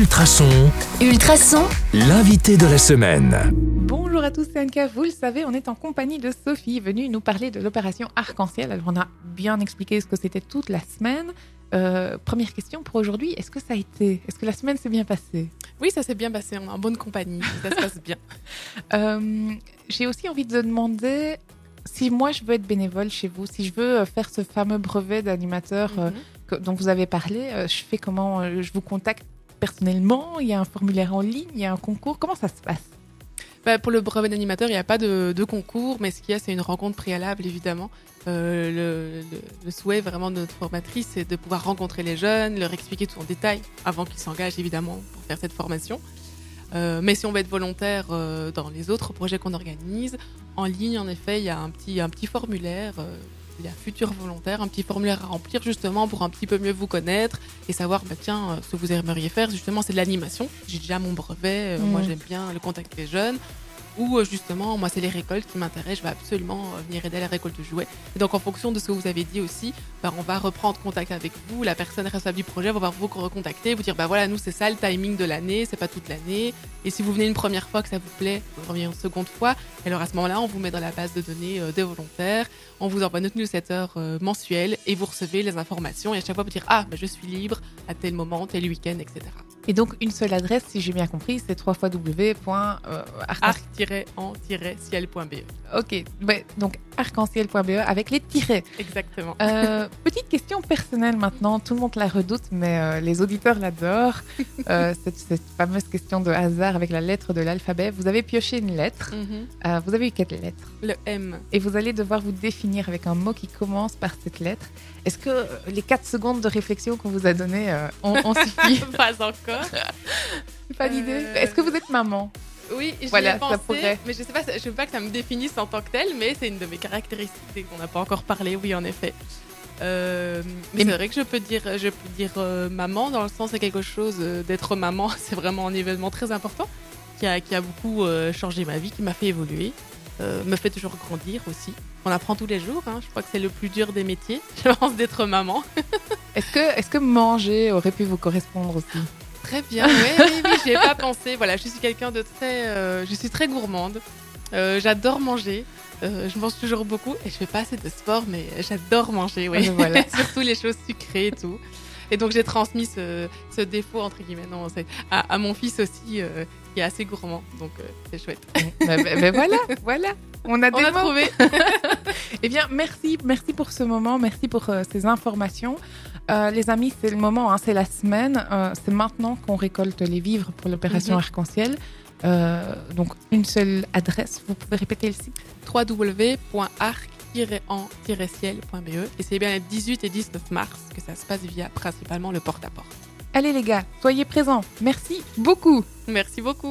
Ultrason, Ultrason, l'invité de la semaine. Bonjour à tous, c'est Anka. Vous le savez, on est en compagnie de Sophie, venue nous parler de l'opération Arc-en-Ciel. Alors, on a bien expliqué ce que c'était toute la semaine. Euh, première question pour aujourd'hui, est-ce que ça a été Est-ce que la semaine s'est bien passée? Oui, ça s'est bien passé, on est en bonne compagnie, ça se passe bien. Euh, J'ai aussi envie de demander si moi je veux être bénévole chez vous, si je veux euh, faire ce fameux brevet d'animateur Mhm. dont vous avez parlé, euh, je fais comment Euh, Je vous contacte personnellement Il y a un formulaire en ligne Il y a un concours Comment ça se passe? Bah, pour le brevet d'animateur, il n'y a pas de, concours, mais ce qu'il y a, c'est une rencontre préalable, évidemment. Euh, le, souhait vraiment de notre formatrice, c'est de pouvoir rencontrer les jeunes, leur expliquer tout en détail, avant qu'ils s'engagent, évidemment, pour faire cette formation. Euh, mais si on veut être volontaire euh, dans les autres projets qu'on organise, en ligne, en effet, il y a un petit, un petit formulaire. Euh, il y a futur volontaire, un petit formulaire à remplir justement pour un petit peu mieux vous connaître et savoir, bah, tiens, euh, ce que vous aimeriez faire, justement, c'est de l'animation. J'ai déjà mon brevet, euh, moi Mm. j'aime bien le contact des jeunes. Ou euh, justement, moi, c'est les récoltes qui m'intéressent. Je vais absolument euh, venir aider à la récolte de jouets. Et donc, en fonction de ce que vous avez dit aussi, bah, on va reprendre contact avec vous. La personne responsable du projet va vous recontacter, vous dire bah voilà, nous, c'est ça le timing de l'année, c'est pas toute l'année. Et si vous venez une première fois que ça vous plaît, vous revenez une seconde fois. Alors, à ce moment-là, on vous met dans la base de données euh, des volontaires. On vous envoie notre newsletter euh, mensuel et vous recevez les informations. Et à chaque fois, vous dire ah, bah, je suis libre à tel moment, tel week-end, etc. Et donc, une seule adresse, si j'ai bien compris, c'est euh, www.arc arc-en-ciel.be. Ok, ouais, donc arc-en-ciel.be avec les tirets. Exactement. Euh, petite question personnelle maintenant, tout le monde la redoute, mais euh, les auditeurs l'adorent. Euh, cette, cette fameuse question de hasard avec la lettre de l'alphabet. Vous avez pioché une lettre, Mhm. vous avez eu quelle lettre? Le M. Et vous allez devoir vous définir avec un mot qui commence par cette lettre. Est-ce que les 4 secondes de réflexion qu'on vous a données ont, ont suffi? Pas encore. Pas d'idée Euh, Est-ce que vous êtes maman Oui, j'y Voilà, ai ça pensé, pourrait. mais je sais pas, je veux pas que ça me définisse en tant que tel, mais c'est une de mes caractéristiques qu'on n'a pas encore parlé, oui, en effet. Euh, mais c'est vrai que je peux dire, je peux dire euh, maman dans le sens c'est quelque chose d'être maman, c'est vraiment un événement très important qui a, qui a beaucoup changé ma vie, qui m'a fait évoluer, me fait toujours grandir aussi. On apprend tous les jours, hein, je crois que c'est le plus dur des métiers, je pense d'être maman. Est-ce que, est que manger aurait pu vous correspondre aussi? Très bien, oui, oui, oui, j'y ai pas pensé. Voilà, je suis quelqu'un de très, euh, je suis très gourmande. Euh, j'adore manger. Euh, je mange toujours beaucoup et je fais pas assez de sport, mais j'adore manger, oui. Voilà. Surtout les choses sucrées et tout. Et donc j'ai transmis ce, ce défaut entre guillemets non, c'est à, à mon fils aussi euh, qui est assez gourmand, donc euh, c'est chouette. Ben ben- ben voilà, voilà. On a On trouvé. Eh bien, merci, merci pour ce moment, merci pour euh, ces informations. Euh, les amis, c'est le moment, hein, c'est la semaine, euh, c'est maintenant qu'on récolte les vivres pour l'opération Mhm. Arc-en-Ciel. Euh, donc, une seule adresse, vous pouvez répéter le site? www.arc-en-ciel.be et c'est bien les 18 et 19 mars que ça se passe via principalement le porte-à-porte. Allez les gars, soyez présents. Merci beaucoup. Merci beaucoup.